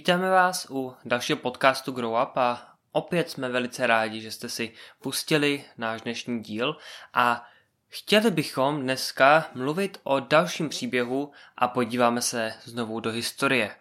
Vítáme vás u dalšího podcastu Grow Up a opět jsme velice rádi, že jste si pustili náš dnešní díl a chtěli bychom dneska mluvit o dalším příběhu a podíváme se znovu do historie.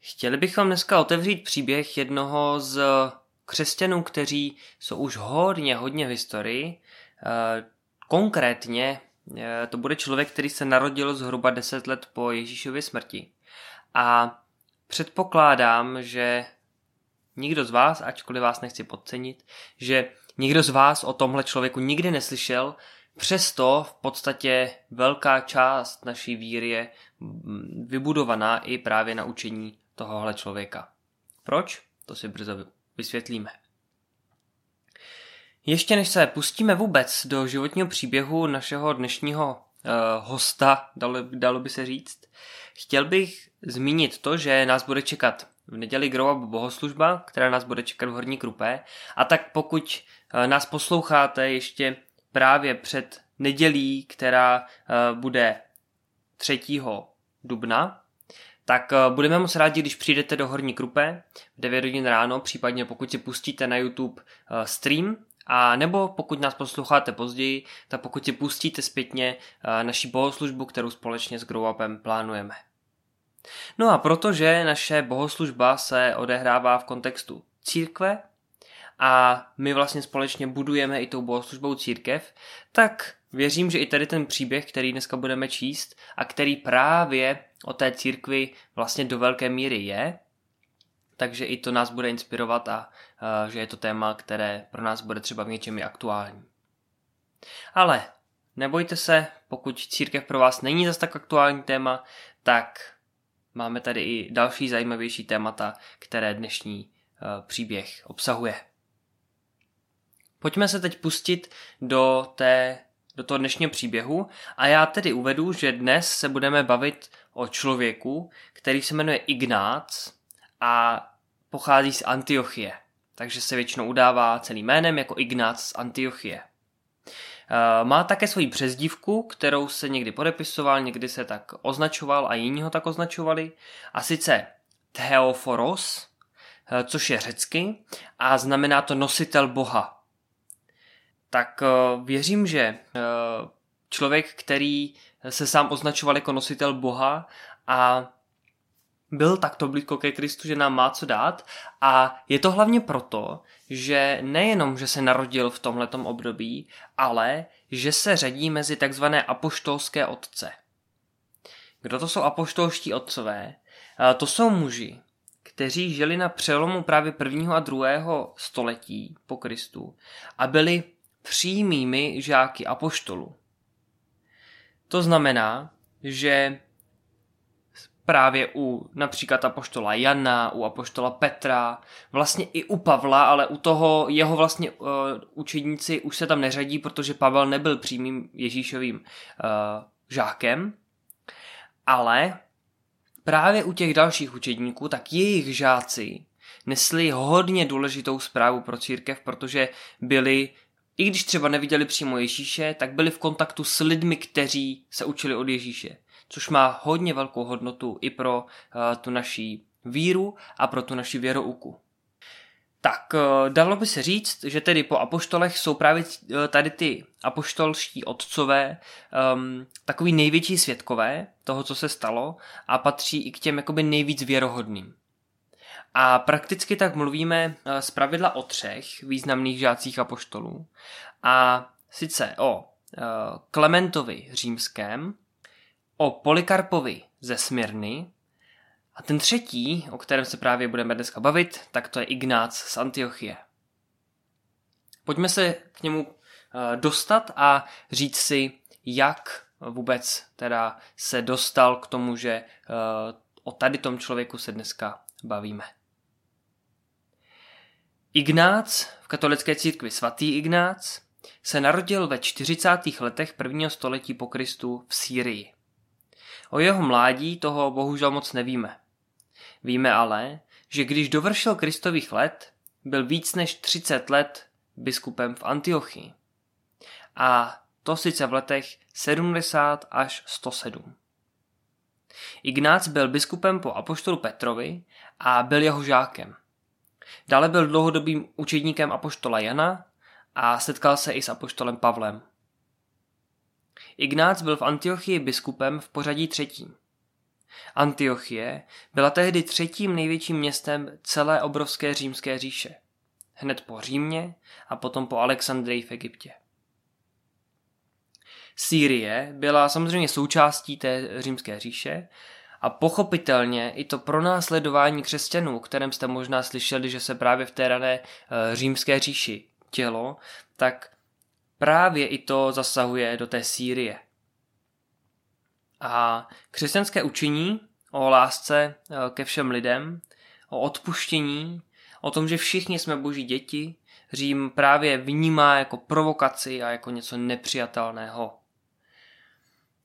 Chtěli bychom dneska otevřít příběh jednoho z křesťanů, kteří jsou už hodně, hodně v historii. Eh, konkrétně eh, to bude člověk, který se narodil zhruba 10 let po Ježíšově smrti. A předpokládám, že nikdo z vás, ačkoliv vás nechci podcenit, že nikdo z vás o tomhle člověku nikdy neslyšel, přesto v podstatě velká část naší víry je vybudovaná i právě na učení tohohle člověka. Proč? To si brzo vysvětlíme. Ještě než se pustíme vůbec do životního příběhu našeho dnešního uh, hosta, dalo, dalo by se říct, chtěl bych zmínit to, že nás bude čekat v neděli Grow Up bohoslužba, která nás bude čekat v Horní Krupé. A tak pokud uh, nás posloucháte ještě právě před nedělí, která uh, bude 3. dubna, tak budeme moc rádi, když přijdete do Horní Krupe v 9 hodin ráno, případně pokud si pustíte na YouTube stream a nebo pokud nás posloucháte později, tak pokud si pustíte zpětně eh, naši bohoslužbu, kterou společně s Grow Upem plánujeme. No a protože naše bohoslužba se odehrává v kontextu církve a my vlastně společně budujeme i tou bohoslužbou církev, tak věřím, že i tady ten příběh, který dneska budeme číst a který právě o té církvi vlastně do velké míry je, takže i to nás bude inspirovat a uh, že je to téma, které pro nás bude třeba v něčem i aktuální. Ale nebojte se, pokud církev pro vás není zase tak aktuální téma, tak máme tady i další zajímavější témata, které dnešní uh, příběh obsahuje. Pojďme se teď pustit do, té, do toho dnešního příběhu a já tedy uvedu, že dnes se budeme bavit o člověku, který se jmenuje Ignác a pochází z Antiochie, takže se většinou udává celým jménem jako Ignác z Antiochie. Eh, má také svoji přezdívku, kterou se někdy podepisoval, někdy se tak označoval a jiní ho tak označovali, a sice Theophoros, eh, což je řecky, a znamená to nositel Boha. Tak eh, věřím, že člověk, který se sám označoval jako nositel Boha a byl takto blízko ke Kristu, že nám má co dát a je to hlavně proto, že nejenom, že se narodil v tomhletom období, ale že se řadí mezi takzvané apoštolské otce. Kdo to jsou apoštolští otcové? To jsou muži, kteří žili na přelomu právě prvního a druhého století po Kristu a byli přímými žáky apoštolů. To znamená, že právě u například apoštola Jana, u apoštola Petra, vlastně i u Pavla, ale u toho jeho vlastně uh, učedníci už se tam neřadí, protože Pavel nebyl přímým Ježíšovým uh, žákem, ale právě u těch dalších učedníků, tak jejich žáci nesli hodně důležitou zprávu pro církev, protože byli i když třeba neviděli přímo Ježíše, tak byli v kontaktu s lidmi, kteří se učili od Ježíše což má hodně velkou hodnotu i pro uh, tu naší víru a pro tu naši věrouku. Tak, uh, dalo by se říct, že tedy po apoštolech jsou právě uh, tady ty apoštolští otcové um, takový největší svědkové toho, co se stalo a patří i k těm jakoby nejvíc věrohodným. A prakticky tak mluvíme z pravidla o třech významných žácích apoštolů. A sice o Klementovi římském, o Polikarpovi ze Smyrny a ten třetí, o kterém se právě budeme dneska bavit, tak to je Ignác z Antiochie. Pojďme se k němu eh, dostat a říct si, jak vůbec teda se dostal k tomu, že eh, o tady tom člověku se dneska bavíme. Ignác v katolické církvi svatý Ignác se narodil ve 40. letech prvního století po Kristu v Sýrii. O jeho mládí toho bohužel moc nevíme. Víme ale, že když dovršil Kristových let, byl víc než 30 let biskupem v Antiochii. A to sice v letech 70 až 107. Ignác byl biskupem po apoštolu Petrovi a byl jeho žákem. Dále byl dlouhodobým učedníkem apoštola Jana a setkal se i s apoštolem Pavlem. Ignác byl v Antiochii biskupem v pořadí třetím. Antiochie byla tehdy třetím největším městem celé obrovské římské říše. Hned po Římě a potom po Alexandrii v Egyptě. Sýrie byla samozřejmě součástí té římské říše a pochopitelně i to pronásledování křesťanů, o kterém jste možná slyšeli, že se právě v té rané eh, římské říši tělo, tak právě i to zasahuje do té Sýrie. A křesťanské učení o lásce eh, ke všem lidem, o odpuštění, o tom, že všichni jsme boží děti, Řím právě vnímá jako provokaci a jako něco nepřijatelného.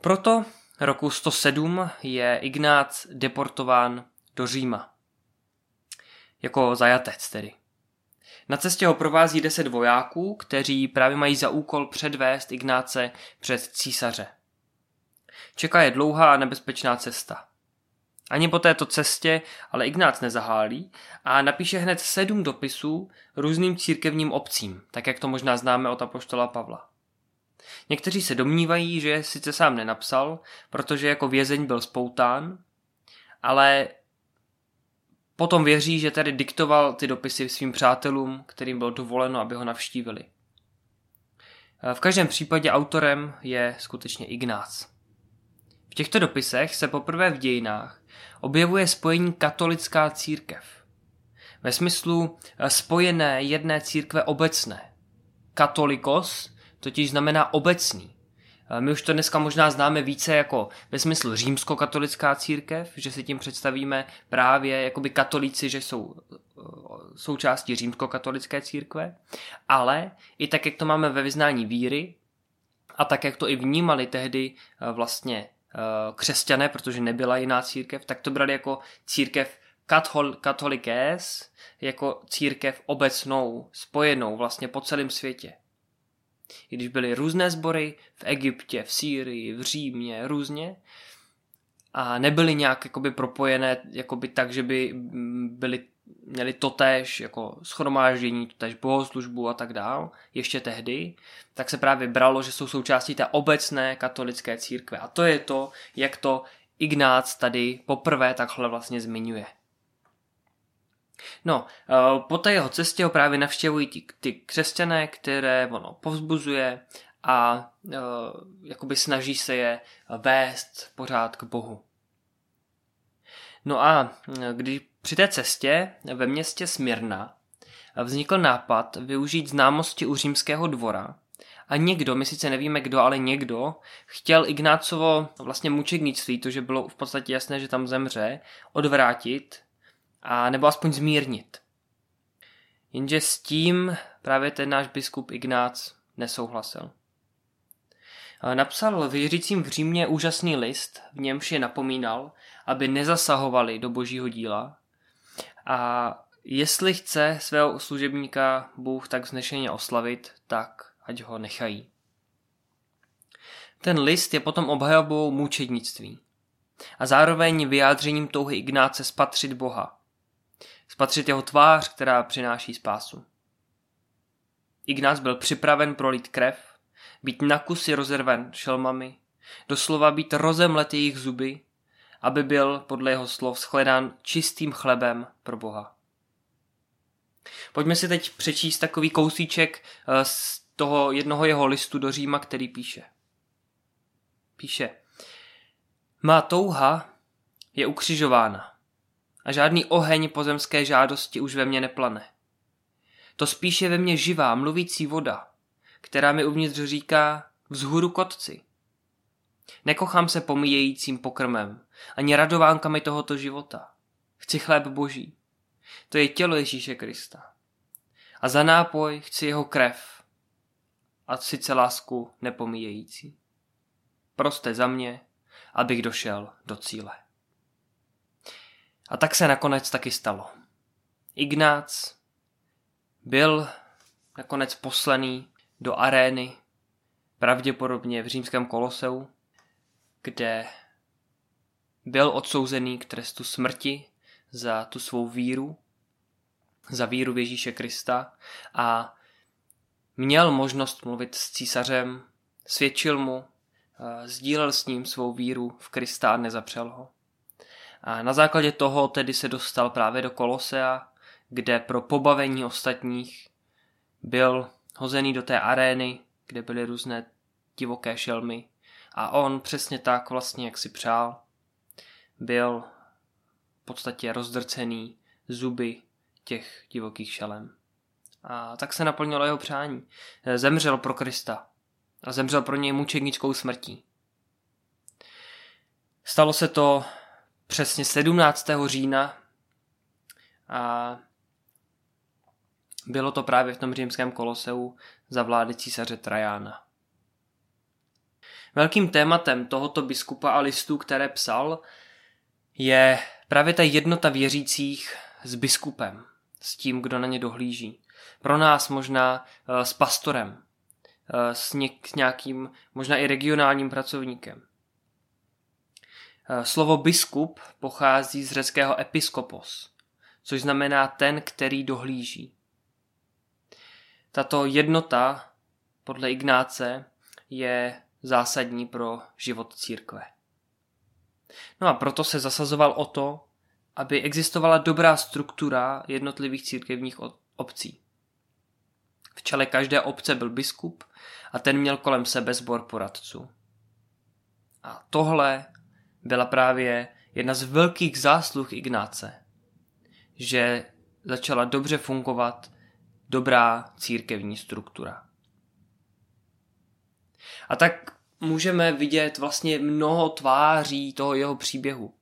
Proto roku 107 je Ignác deportován do Říma. Jako zajatec tedy. Na cestě ho provází deset vojáků, kteří právě mají za úkol předvést Ignáce před císaře. Čeká je dlouhá a nebezpečná cesta. Ani po této cestě ale Ignác nezahálí a napíše hned sedm dopisů různým církevním obcím, tak jak to možná známe od apoštola Pavla. Někteří se domnívají, že je sice sám nenapsal, protože jako vězeň byl spoután, ale potom věří, že tedy diktoval ty dopisy svým přátelům, kterým bylo dovoleno, aby ho navštívili. V každém případě autorem je skutečně Ignác. V těchto dopisech se poprvé v dějinách objevuje spojení katolická církev. Ve smyslu spojené jedné církve obecné. Katolikos totiž znamená obecný. My už to dneska možná známe více jako ve smyslu římskokatolická církev, že si tím představíme právě jakoby katolíci, že jsou eh, součástí římskokatolické církve, ale i tak, jak to máme ve vyznání víry a tak, jak to i vnímali tehdy eh, vlastně eh, křesťané, protože nebyla jiná církev, tak to brali jako církev katol, katolikés, jako církev obecnou, spojenou vlastně po celém světě. I když byly různé sbory v Egyptě, v Sýrii, v Římě, různě, a nebyly nějak jakoby propojené jakoby tak, že by byly, měli totéž jako schromáždění, totéž bohoslužbu a tak dál, ještě tehdy, tak se právě bralo, že jsou součástí té obecné katolické církve. A to je to, jak to Ignác tady poprvé takhle vlastně zmiňuje. No, eh, po té jeho cestě ho právě navštěvují ty, ty křesťané, které ono povzbuzuje a uh, jakoby snaží se je vést pořád k Bohu. No a eh, když při té cestě ve městě Smyrna vznikl nápad využít známosti u římského dvora a někdo, my sice nevíme kdo, ale někdo, chtěl Ignácovo vlastně mučednictví, to, že bylo v podstatě jasné, že tam zemře, odvrátit a nebo aspoň zmírnit. Jenže s tím právě ten náš biskup Ignác nesouhlasil. Napsal věřícím v Římě úžasný list, v němž je napomínal, aby nezasahovali do božího díla a jestli chce svého služebníka Bůh tak vznešeně oslavit, tak ať ho nechají. Ten list je potom obhajobou mučednictví a zároveň vyjádřením touhy Ignáce spatřit Boha, spatřit jeho tvář, která přináší spásu. Ignác byl připraven prolít krev, být na kusy rozerven šelmami, doslova být rozemlet jejich zuby, aby byl, podle jeho slov, shledán čistým chlebem pro Boha. Pojďme si teď přečíst takový kousíček eh, z toho jednoho jeho listu do Říma, který píše. Píše, má touha je ukřižována a žádný oheň pozemské žádosti už ve mně neplane. To spíše ve mně živá, mluvící voda, která mi uvnitř říká vzhůru kotci. Nekochám se pomíjejícím pokrmem, ani radovánkami tohoto života. Chci chléb boží. To je tělo Ježíše Krista. A za nápoj chci jeho krev a sice lásku nepomíjející. Proste za mě, abych došel do cíle. A tak se nakonec taky stalo. Ignác byl nakonec poslaný do arény, pravděpodobně v římském koloseu, kde byl odsouzený k trestu smrti za tu svou víru, za víru v Ježíše Krista a měl možnost mluvit s císařem, svědčil mu, sdílel s ním svou víru v Krista a nezapřel ho. A na základě toho tedy se dostal právě do Kolosea, kde pro pobavení ostatních byl hozený do té arény, kde byly různé divoké šelmy. A on přesně tak vlastně, jak si přál, byl v podstatě rozdrcený zuby těch divokých šelem. A tak se naplnilo jeho přání. Zemřel pro Krista a zemřel pro něj mučednickou smrtí. Stalo se to přesně 17. října a bylo to právě v tom římském koloseu za vlády císaře Trajána. Velkým tématem tohoto biskupa a listů, které psal, je právě ta jednota věřících s biskupem, s tím, kdo na ně dohlíží. Pro nás možná uh, s pastorem, něk- s nějakým možná i regionálním pracovníkem. Uh, slovo biskup pochází z řeckého episkopos, což znamená ten, který dohlíží. Tato jednota podle Ignáce je zásadní pro život církve. No a proto se zasazoval o to, aby existovala dobrá struktura jednotlivých církevních obcí. V čele každé obce byl biskup a ten měl kolem sebe sbor poradců. A tohle byla právě jedna z velkých zásluh Ignáce, že začala dobře fungovat dobrá církevní struktura. A tak můžeme vidět vlastně mnoho tváří toho jeho příběhu.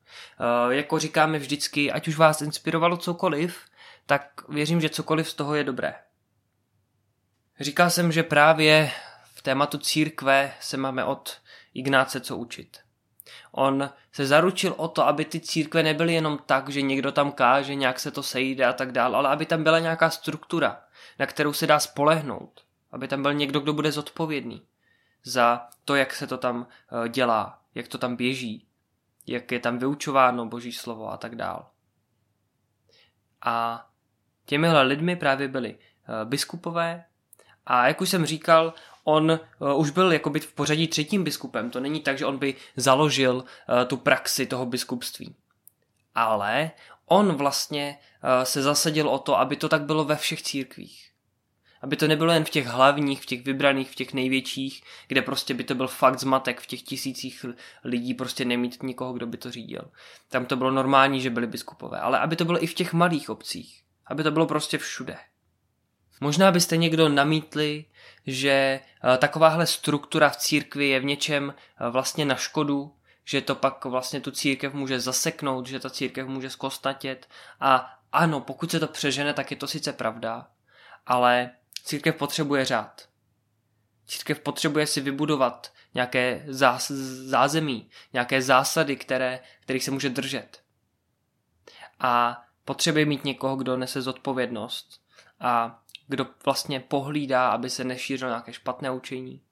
E, jako říkáme vždycky, ať už vás inspirovalo cokoliv, tak věřím, že cokoliv z toho je dobré. Říkal jsem, že právě v tématu církve se máme od Ignáce co učit. On se zaručil o to, aby ty církve nebyly jenom tak, že někdo tam káže, nějak se to sejde a tak dál, ale aby tam byla nějaká struktura, na kterou se dá spolehnout. Aby tam byl někdo, kdo bude zodpovědný za to, jak se to tam eh, dělá, jak to tam běží, jak je tam vyučováno boží slovo a tak dál. A těmihle lidmi právě byli eh, biskupové a jak už jsem říkal, on uh, už byl jakoby v pořadí třetím biskupem. To není tak, že on by založil uh, tu praxi toho biskupství. Ale on vlastně uh, se zasadil o to, aby to tak bylo ve všech církvích. Aby to nebylo jen v těch hlavních, v těch vybraných, v těch největších, kde prostě by to byl fakt zmatek v těch tisících lidí prostě nemít nikoho, kdo by to řídil. Tam to bylo normální, že byli biskupové, ale aby to bylo i v těch malých obcích. Aby to bylo prostě všude. Možná byste někdo namítli, že eh, takováhle struktura v církvi je v něčem eh, vlastně na škodu, že to pak vlastně tu církev může zaseknout, že ta církev může zkostatět a ano, pokud se to přežene, tak je to sice pravda, ale církev potřebuje řád. Církev potřebuje si vybudovat nějaké zás, zázemí, nějaké zásady, které, kterých se může držet. A potřebuje mít někoho, kdo nese zodpovědnost a kdo vlastně pohlídá, aby se nešířilo nějaké špatné učení,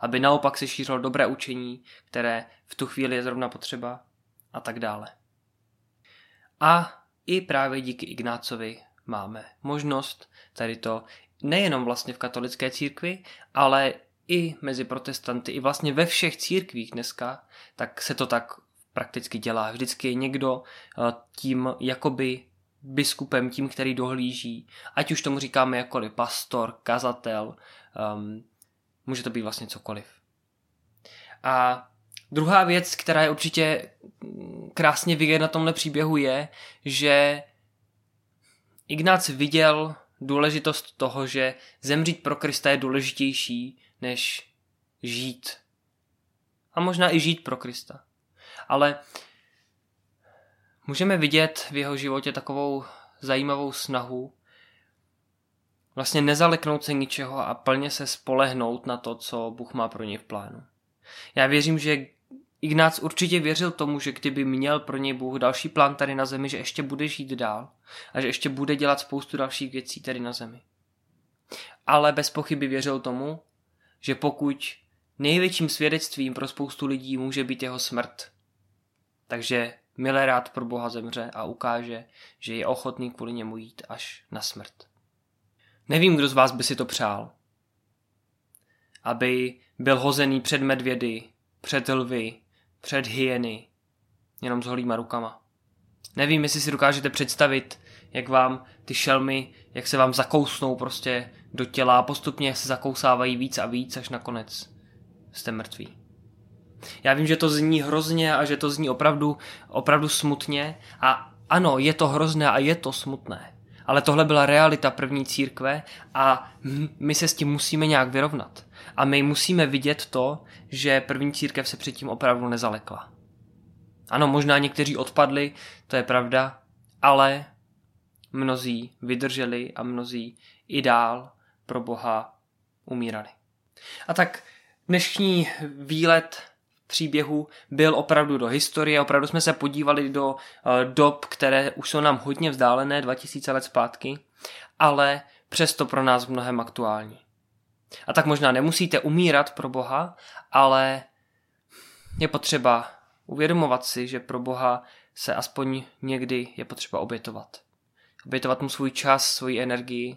aby naopak se šířilo dobré učení, které v tu chvíli je zrovna potřeba a tak dále. A i právě díky Ignácovi máme možnost tady to nejenom vlastně v katolické církvi, ale i mezi protestanty, i vlastně ve všech církvích dneska, tak se to tak prakticky dělá. Vždycky je někdo eh, tím jakoby biskupem, tím, který dohlíží. Ať už tomu říkáme jakkoliv pastor, kazatel, um, může to být vlastně cokoliv. A druhá věc, která je určitě krásně vidět na tomhle příběhu je, že Ignác viděl důležitost toho, že zemřít pro Krista je důležitější, než žít. A možná i žít pro Krista. Ale můžeme vidět v jeho životě takovou zajímavou snahu vlastně nezaleknout se ničeho a plně se spolehnout na to, co Bůh má pro něj v plánu. Já věřím, že Ignác určitě věřil tomu, že kdyby měl pro něj Bůh další plán tady na zemi, že ještě bude žít dál a že ještě bude dělat spoustu dalších věcí tady na zemi. Ale bez pochyby věřil tomu, že pokud největším svědectvím pro spoustu lidí může být jeho smrt, takže milé rád pro Boha zemře a ukáže, že je ochotný kvůli němu jít až na smrt. Nevím, kdo z vás by si to přál. Aby byl hozený před medvědy, před lvy, před hyeny, jenom s holýma rukama. Nevím, jestli si dokážete představit, jak vám ty šelmy, jak se vám zakousnou prostě do těla a postupně se zakousávají víc a víc, až nakonec jste mrtví. Já vím, že to zní hrozně a že to zní opravdu, opravdu smutně a ano, je to hrozné a je to smutné. Ale tohle byla realita první církve a my se s tím musíme nějak vyrovnat. A my musíme vidět to, že první církev se předtím opravdu nezalekla. Ano, možná někteří odpadli, to je pravda, ale mnozí vydrželi a mnozí i dál pro Boha umírali. A tak dnešní výlet příběhu byl opravdu do historie, opravdu jsme se podívali do eh, dob, které už jsou nám hodně vzdálené, 2000 let zpátky, ale přesto pro nás mnohem aktuální. A tak možná nemusíte umírat pro Boha, ale je potřeba uvědomovat si, že pro Boha se aspoň někdy je potřeba obětovat. Obětovat mu svůj čas, svoji energii,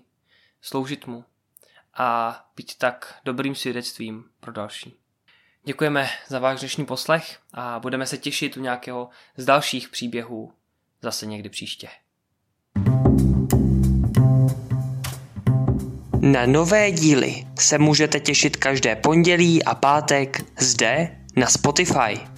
sloužit mu a být tak dobrým svědectvím pro další. Děkujeme za váš dnešní poslech a budeme se těšit u nějakého z dalších příběhů zase někdy příště. Na nové díly se můžete těšit každé pondělí a pátek zde na Spotify.